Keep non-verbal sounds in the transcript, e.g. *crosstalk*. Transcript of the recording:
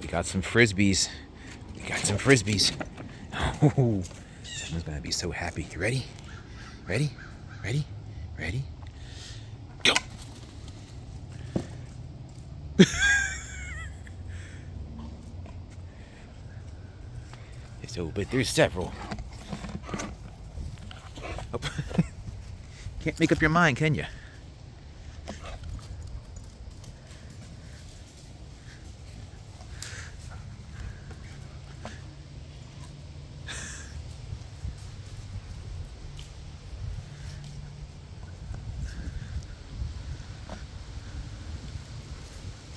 We got some frisbees. We got some frisbees. *laughs* Oh, someone's gonna be so happy. You ready? Ready? Ready? Ready? Go! *laughs* so, but there's several. Oh. Can't make up your mind, can you?